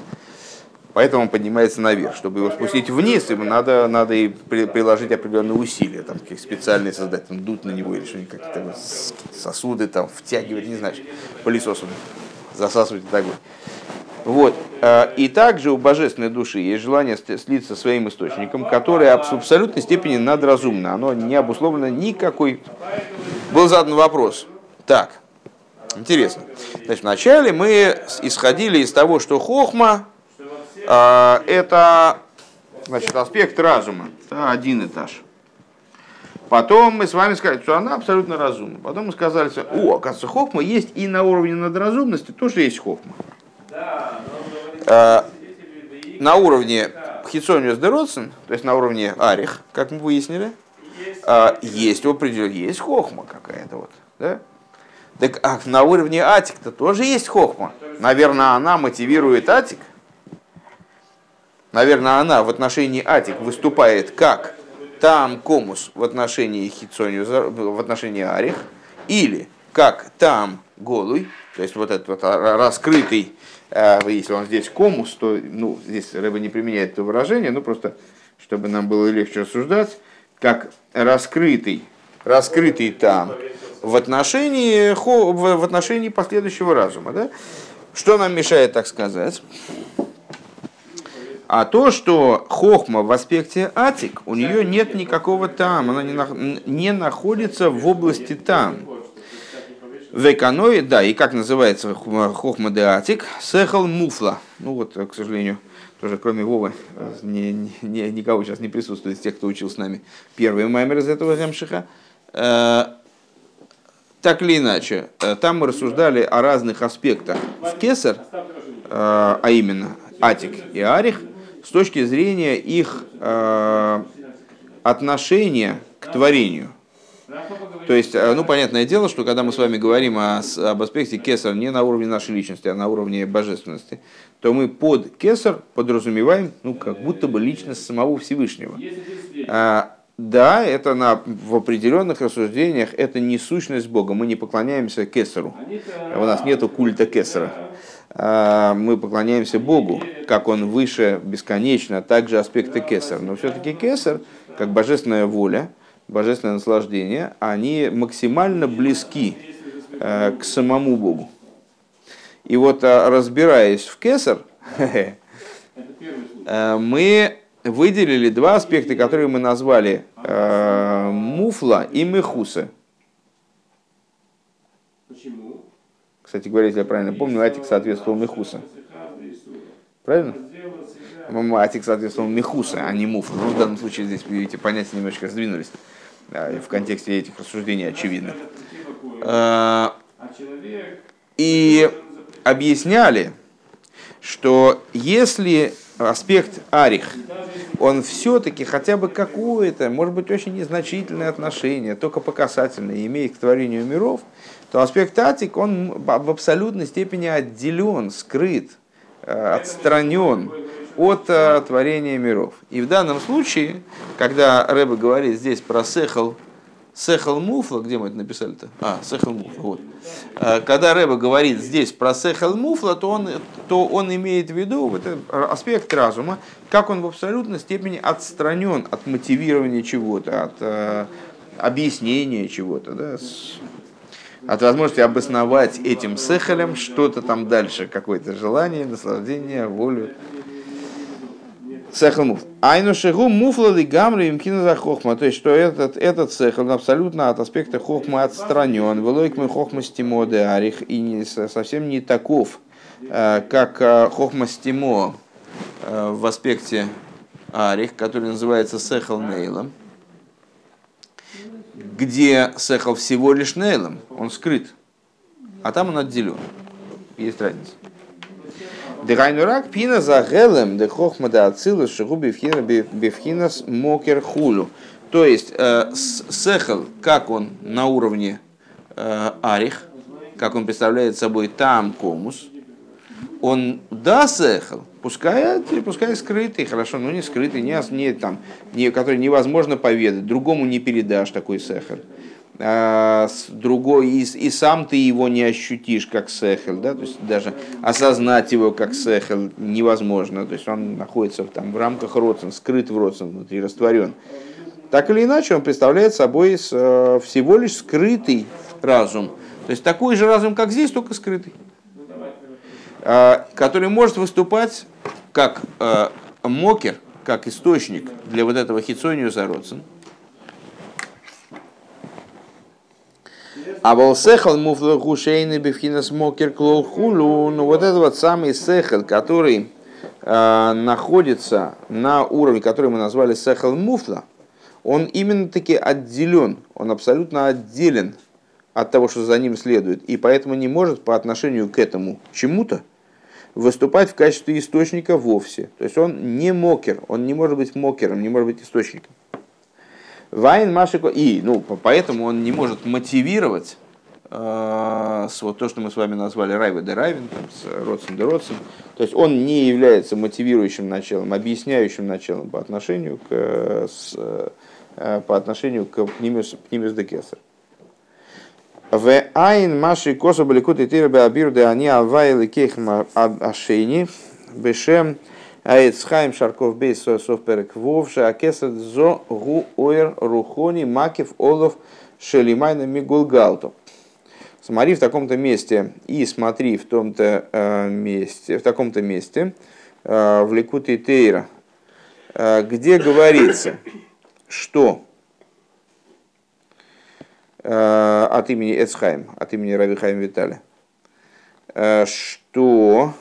Поэтому он поднимается наверх. Чтобы его спустить вниз, ему надо, надо и при- приложить определенные усилия, там, какие специальные создать, там, дуть на него или что-нибудь, какие-то сосуды там втягивать, не знаю, пылесосом засасывать и так. Вот. Э, И также у божественной души есть желание слиться со своим источником, которое в абсолютной степени надразумно. Оно не обусловлено никакой... Был задан вопрос. Так, интересно. Значит, вначале мы исходили из того, что хохма а, это значит, аспект разума, это один этаж. Потом мы с вами сказали, что она абсолютно разумна. Потом мы сказали, что, о, оказывается, хохма есть и на уровне надразумности тоже есть хохма. А, на уровне хитсониус деродсен, то есть на уровне арих, как мы выяснили, а, есть определенно есть хохма какая-то вот, да? Так а на уровне атик-то тоже есть хохма. Наверное, она мотивирует атик. Наверное, она в отношении атик выступает как там комус в отношении хитсонию, в отношении арих, или как там голуй, то есть вот этот вот раскрытый, э, если он здесь комус, то ну, здесь Рэба не применяет это выражение, ну просто чтобы нам было легче рассуждать, как раскрытый, раскрытый там в отношении, в отношении последующего разума. Да? Что нам мешает так сказать? А то, что хохма в аспекте атик, у нее нет никакого там, она не, нах- не находится в области там. В эканое, да, и как называется хохма де атик? Сехал муфла. Ну вот, к сожалению, тоже кроме Вовы, э, ни- ни- ни- никого сейчас не присутствует из тех, кто учил с нами первый маймер из этого Гемшиха. Так или иначе, э, там мы рассуждали о разных аспектах в Кесар, э, а именно Атик и Арих, с точки зрения их э, отношения к творению. То есть, ну, понятное дело, что когда мы с вами говорим о, об аспекте кесар не на уровне нашей личности, а на уровне божественности, то мы под кесар подразумеваем, ну, как будто бы личность самого Всевышнего. А, да, это на, в определенных рассуждениях, это не сущность Бога, мы не поклоняемся кесару. У нас нету культа кесара. А, Мы поклоняемся Богу, как Он выше бесконечно, также аспекты кесар. Но все-таки кесар, как божественная воля, божественное наслаждение, они максимально близки э, к самому Богу. И вот а, разбираясь в кесар, (laughs) э, мы выделили два аспекта, которые мы назвали э, муфла и мехуса. Почему? Кстати говоря, если я правильно помню, Атик соответствовал Мехуса. Правильно? Атик соответствовал Мехуса, а не Муфа. Ну, в данном случае здесь, видите, понятия немножечко сдвинулись. Да, в контексте этих рассуждений очевидно. А, А человек И объясняли, что если аспект арих, он все-таки хотя бы какое-то, может быть, очень незначительное отношение, только по касательной, имеет к творению миров, то аспект атик, он в абсолютной степени отделен, скрыт, э, отстранен от э, творения миров. И в данном случае, когда Рэбе говорит здесь про сехал, сехал муфла, где мы это написали-то? А, сехал муфла, вот. Э, Когда Рэбе говорит здесь про сехал муфла, то он, то он имеет в виду вот этот аспект разума, как он в абсолютной степени отстранен от мотивирования чего-то, от э, объяснения чего-то, да, с- от возможности обосновать этим сехалем что-то там дальше, какое-то желание, наслаждение, волю. Сехал муф. Айну шигу муфла ли гамри имкина за хохма. То есть, что этот, этот сехал он абсолютно от аспекта хохма отстранен. Велойк мы хохма стимо де арих. И не, со- совсем не таков, э, как э, хохма стимо э, в аспекте арих, который называется сехал нейлом. Где сехал всего лишь нейлом, он скрыт. А там он отделен. Есть разница. Дегайнурак пина за гелем, де хохма да ацилус, шигу бифхина бифхинас мокер хулю. То есть э, с- сехал, как он на уровне э, арих, как он представляет собой там комус, он да сехал, пускай, пускай скрытый, хорошо, но не скрытый, не, не, там, не, который невозможно поведать, другому не передашь такой сехал. А, другой, и, и сам ты его не ощутишь как сехел, да, то есть даже осознать его как сехел невозможно, то есть он находится там в рамках родствен, скрыт в родствен, внутри растворен. Так или иначе, он представляет собой э, всего лишь скрытый разум, то есть такой же разум, как здесь, только скрытый, а, который может выступать как э, мокер, как источник для вот этого хитсонию за родствен, А был сехал муфла хушейны бифхинас мокер клол хулу. Ну вот это вот самый сехал, который э, находится на уровне, который мы назвали сехал муфла, он именно таки отделен, он абсолютно отделен от того, что за ним следует, и поэтому не может по отношению к этому чему-то выступать в качестве источника вовсе. То есть он не мокер, он не может быть мокером, не может быть источником. Вайн Машико. И, ну, поэтому он не может мотивировать э, с, вот то, что мы с вами назвали Райва де Райвен, там, с Родсен де Родсен. То есть он не является мотивирующим началом, объясняющим началом по отношению к, с, э, по отношению к Пнимис, Пнимис де Кесар. В айн маши косо баликут и тирбе абир де они авайли кейхма ашейни бешем Аэцхайм Шарков Бейс Сов Перек Вовша Акесад Зо Гу Ойр Рухони Макев Олов Шелимайна Мигулгалту. Смотри в таком-то месте и смотри в том-то э, месте, в таком-то месте, э, в Ликуте Тейра, э, где говорится, что от имени Эцхайм, от имени Равихайм Виталя, э, что,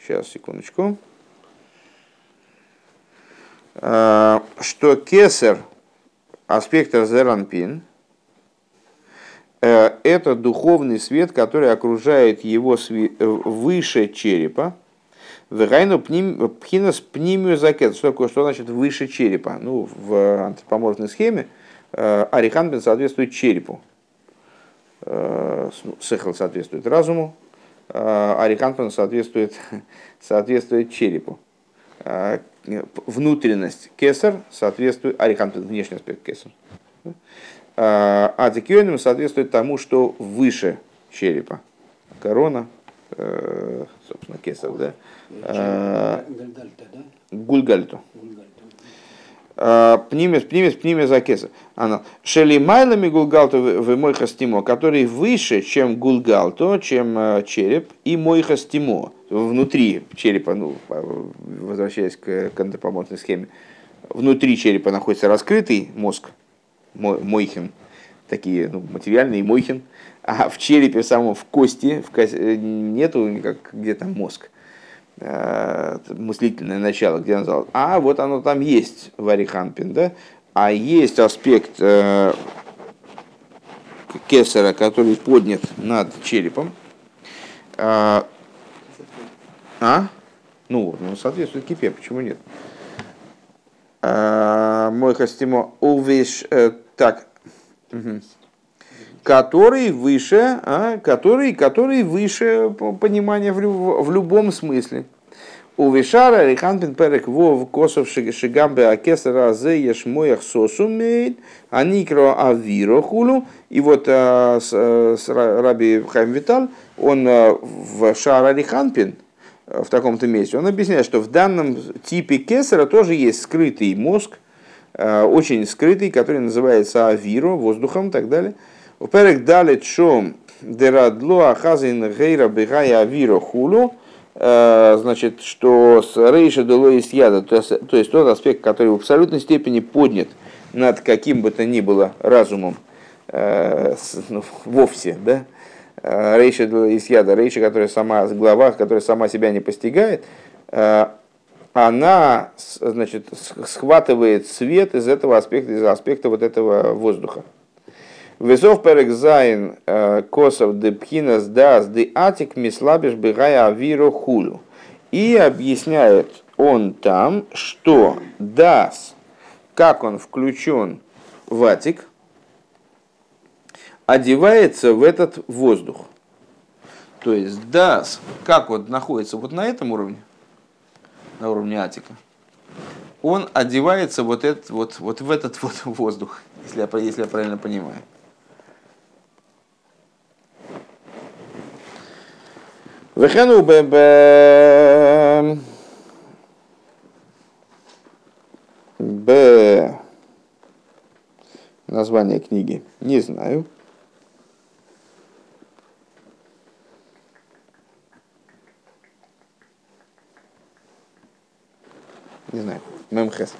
сейчас, секундочку, что кесер, аспект Зеранпин, э, это духовный свет, который окружает его э, выше черепа. Вегайну пхинас пнимию закет. Что такое, что значит выше черепа? Ну, в антропоморфной схеме ариханбин соответствует черепу. Сехал соответствует разуму, ариханбин соответствует, (laughs) соответствует черепу внутренность кесар соответствует, арихант внешний аспект кесар, а, а декионим соответствует тому, что выше черепа. Корона, э, собственно, кесар, да? Гульгальто. А, пнимес, пнимес, пнимес закеса. Она. Шели майлами гулгалто в мой хастимо, который выше, чем гулгалто, чем э, череп, и мой хастимо внутри черепа, ну, возвращаясь к, к антропоморфной схеме, внутри черепа находится раскрытый мозг, мойхин, такие ну, материальные мойхин, а в черепе самом, в кости, в кости нету никак, где там мозг, э, мыслительное начало, где он назвал. А вот оно там есть в Ариханпин, да? А есть аспект э, кесара, который поднят над черепом, э, а? Ну, ну соответствует кипе, почему нет? А, мой хастимо увиш, э, так, угу. Который выше, а, который, который выше понимания в, в любом смысле. У Вишара Риханпин Перек Вов Косов Шигамбе Акесара Зе Ешмоях Сосумейт Аникро Авиро Хулу. И вот а, с, э, с Раби Хайм Виталь, он а, в Шара Риханпин, Э, в таком-то месте, он объясняет, что в данном типе кесара тоже есть скрытый мозг, очень скрытый, который называется авиро, воздухом и так далее. В перек далит шом дерадло ахазин гейра бегая авиро хулу, э, значит, что с рейша дело есть яда, то есть, то есть тот аспект, который в абсолютной степени поднят над каким бы то ни было разумом, ну, вовсе, да, Э, рейша из яда, рейша, которая сама, глава, которая сама себя не постигает, э, она значит, схватывает свет из этого аспекта, из аспекта вот этого воздуха. Весов перек зайн э, косов де пхинас дас де атик мислабиш бегая авиро хулю. И объясняет он там, что дас, как он включен в атик, одевается в этот воздух. То есть дас, как вот находится вот на этом уровне, на уровне атика, он одевается вот, этот, вот, вот в этот вот воздух, если я, если я правильно понимаю. Вехену б Б. Название книги не знаю. Не знаю. Мемхес.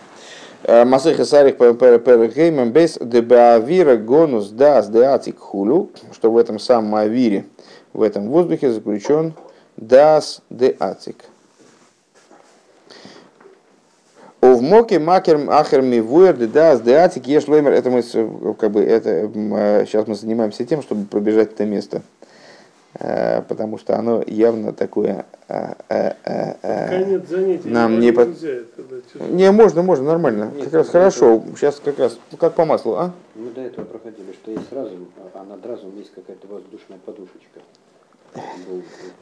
Масыха Сарих Перегеймем без дебаавира гонус дас деатик хулю, что в этом самом авире, в этом воздухе заключен дас деатик. В моке макер ахер мивуэр дас деатик еш лоймер. Это мы как бы это сейчас мы занимаемся тем, чтобы пробежать это место потому что оно явно такое... Конец занятия. Нам не под... нельзя это дать. Не, можно, можно, нормально. Нет, как раз это- хорошо. Сейчас как раз, ну, как по маслу, а? Мы до этого проходили, что есть разум, а над разумом есть какая-то воздушная подушечка.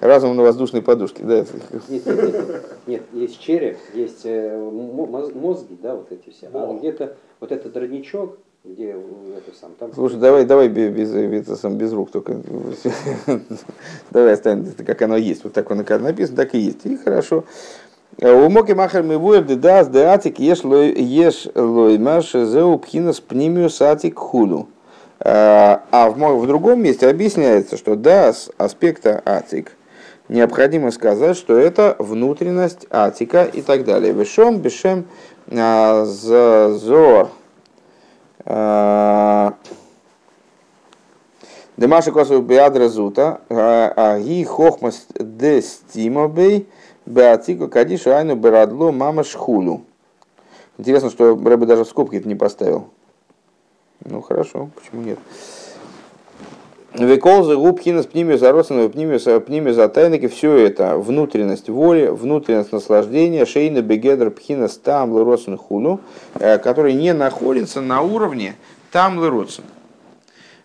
Разум на воздушной подушке, да. Нет, нет, нет, нет. Нет, есть череп, есть э, мо- моз- мозги, да, вот эти все. А где-то вот этот родничок, где э, это сам, там. Слушай, давай, давай без, без, без, сам, без рук только. (laughs) Давай оставим это, как оно есть. Вот так оно как написано, так и есть. И хорошо. У моки махер мы вуэр де дас де атик еш лой маш зеу пхинас пнимиус атик хулю. А а в, в другом месте объясняется, что дас аспекта атик необходимо сказать, что это внутренность атика и так далее. Вешом бешем а, зор. А, Демаши косу беадра зута, а ги хохмас де стимобей, беатику кадишу айну берадло мама шхулю. Интересно, что Рэбе даже в скобки это не поставил. Ну хорошо, почему нет? Веколзы, губ, хинас, пнимиус, аросанова, пнимиус, пнимиус, атайники, все это внутренность воли, внутренность наслаждения, шейна, бегедр, пхинас, тамлы, росен, хулю, э, который не находится на уровне тамлы, росен.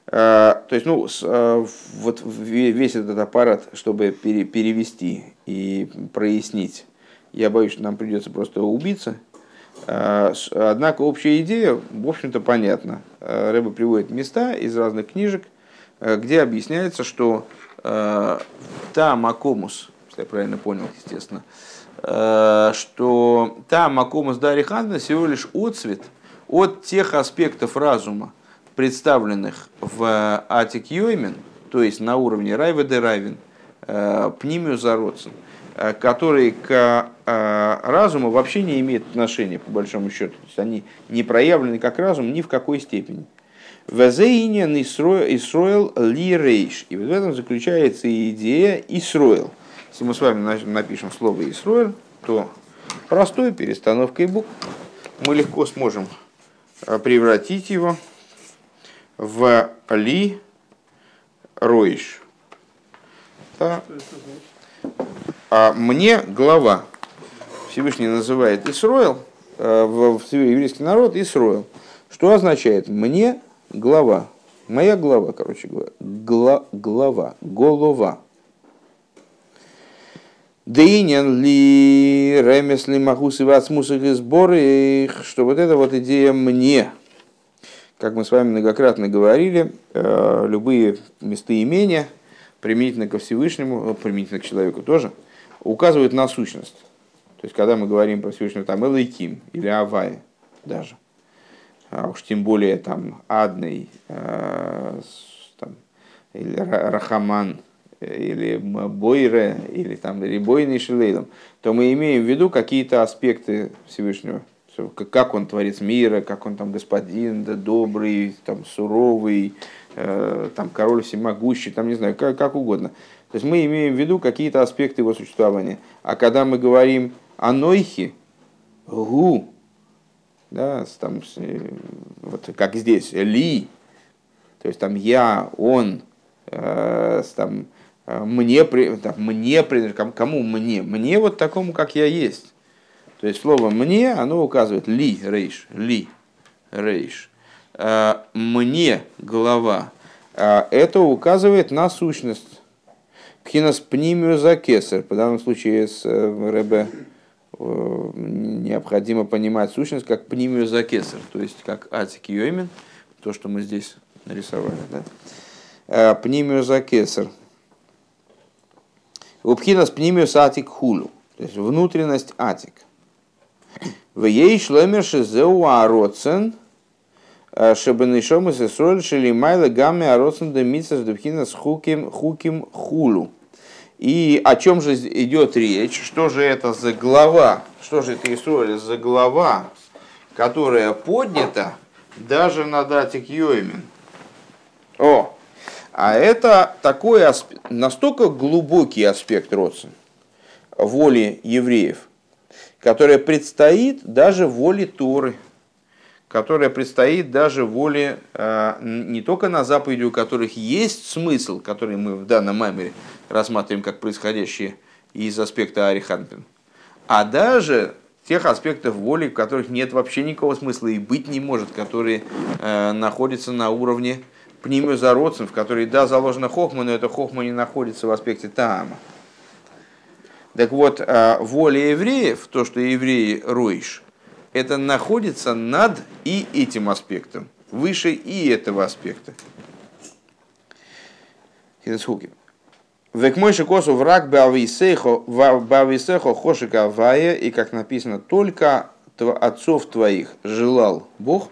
Э, То есть, ну, э, вот ве- весь этот аппарат, чтобы пере- перевести и прояснить, я боюсь, что нам придется просто убиться. Э, Однако общая идея, в общем-то, понятна. Э, Рэба приводит места из разных книжек, э, где объясняется, что та Макомус, если я правильно понял, естественно, что та Макомус Дариханна всего лишь отцвет от тех аспектов разума, представленных в Атик Йоймен, то есть на уровне Райва де Райвен, Пнимиус Зароцин, которые к э, разуму вообще не имеют отношения, по большому счету. То есть они не проявлены как разум ни в какой степени. Вазеинен Исроил ли рейш. И вот в этом заключается идея Исроил. Если мы с вами на- напишем слово Исроил, то простой перестановкой букв мы легко сможем э, превратить его в ли роиш. Так. А мне глава. Всевышний называет Исроил, э, в, еврейский народ Исроил. Что означает мне глава? Моя глава, короче говоря. Гла, глава, голова. Дейнен ли ремес ли махусы вацмусах и сборы, что вот эта вот идея мне, как мы с вами многократно говорили, э, любые местоимения, применительно ко Всевышнему, э, применительно к человеку тоже, указывают на сущность. То есть, когда мы говорим про Всевышнего, там Элайким или Авай даже, а уж тем более там Адный, э, там, или Ра- Рахаман, или Бойре, или там Рибойный Шилейлом, то мы имеем в виду какие-то аспекты Всевышнего. Как он творец мира, как он там господин, да, добрый, там, суровый, э, там, король всемогущий, там, не знаю, как, как угодно. То есть мы имеем в виду какие-то аспекты его существования. А когда мы говорим о Нойхе, гу, да, там, э, вот как здесь, ли, то есть там я, он, э, с, там, э, мне, там, мне, кому мне, мне вот такому, как я есть. То есть слово мне, оно указывает ли, рейш, ли, рейш. Э, Мне, голова, э, это указывает на сущность. Пхинас пнимию за кесар. В данном случае с э, Рэбе э, необходимо понимать сущность как пнимию за кесар, то есть как атик йоймин, то, что мы здесь нарисовали. Да? Э, Пнимию за кесар. Упхинас пнимию атик хулу, то есть внутренность атик. В ей шлемер шизеу ароцен, чтобы нишом из Исроль шели майла гамме ароцен да митсас дубхинас хуким хуким хулу. И о чем же идет речь? Что же это за глава? Что же это Исроль за глава, которая поднята даже на дате Йоймин? О, а это такой аспект, настолько глубокий аспект родства, воли евреев, которая предстоит даже воле Торы, которая предстоит даже воле э, не только на заповеди, у которых есть смысл, который мы в данном маймере рассматриваем как происходящее из аспекта Ариханпин, а даже тех аспектов воли, в которых нет вообще никакого смысла и быть не может, которые э, находятся на уровне пнемиозародцев, в которой, да, заложена хохма, но эта хохма не находится в аспекте таама. Так вот, э, воля евреев, то, что евреи роиш, это находится над и этим аспектом, выше и этого аспекта. Век мой косу враг бависехо хошика авая, и как написано, только отцов твоих желал Бог,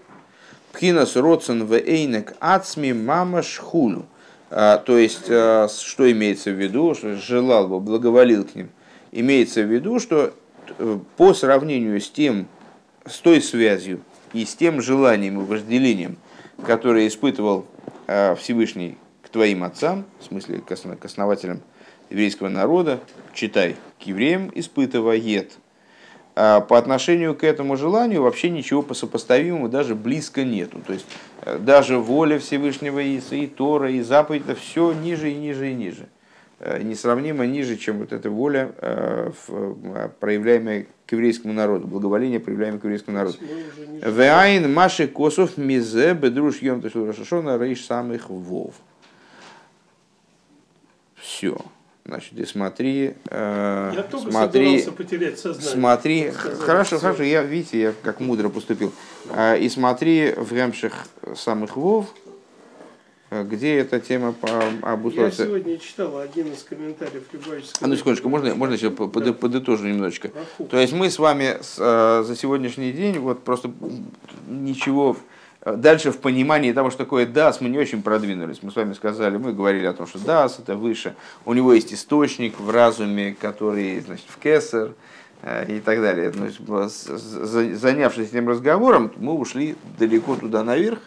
пхинас родсен в эйнек ацми мама шхулю. То есть, а, что имеется в виду, что желал бы, благоволил к ним. Имеется в виду, что по сравнению с тем, с той связью и с тем желанием и вожделением, которое испытывал а, Всевышний твоим отцам, в смысле к основателям еврейского народа, читай, к евреям испытывает. А по отношению к этому желанию вообще ничего по сопоставимому даже близко нету. То есть э, даже воля Всевышнего и, и Тора, и заповедь, это все ниже и ниже и ниже. Э, несравнимо ниже, чем вот эта воля, э, проявляемая к еврейскому народу, благоволение, проявляемое к еврейскому народу. Веайн маши косов мизе бедруш йом ташура рейш самых вов. Все. Значит, и смотри, э, Я только смотри, потерять сознание. смотри, хорошо, хорошо, я, видите, я как мудро поступил. Э, и смотри в ремших самых вов, э, где эта тема по Я сегодня читал один из комментариев Любавического. А ну секундочку, можно, можно еще под- подытожу немножечко. То есть мы с вами с, э, за сегодняшний день вот просто ничего э, дальше в понимании того, что такое дас, мы не очень продвинулись. Мы с вами сказали, мы говорили о том, что дас это выше. У него есть источник в разуме, который значит, в кесар э, и так далее. С- за- занявшись этим разговором, мы ушли далеко туда наверх э,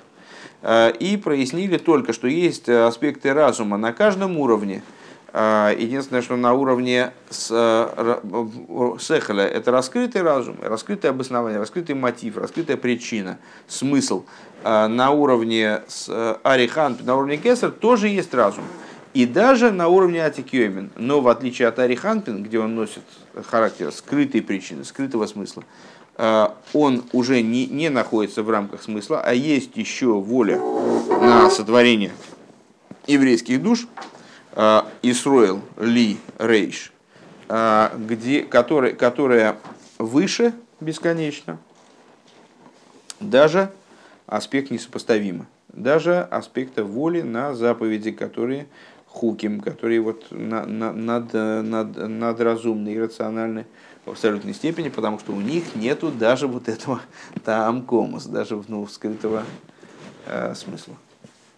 и прояснили только, что есть э, аспекты разума на каждом уровне. А, Единственное, что на уровне с, э, ра- сехаля это раскрытый разум, раскрытое обоснование, раскрытый мотив, раскрытая причина, смысл. На уровне с э, Арихан, на уровне Кесар тоже есть разум. И даже на уровне Атикьёмин. Но в отличие от Ариханпин, где он носит характер скрытой причины, скрытого смысла, э, он уже не, не находится в рамках смысла, а есть еще воля на сотворение еврейских душ, э, Исроил Ли Рейш, э, где, который, которая выше бесконечно, даже аспект несопоставимый, даже аспекта воли на заповеди, которые хуким, которые вот на, над, над, надразумны и рациональны в абсолютной степени, потому что у них нету даже вот этого таам комус, даже ну, скрытого э, смысла.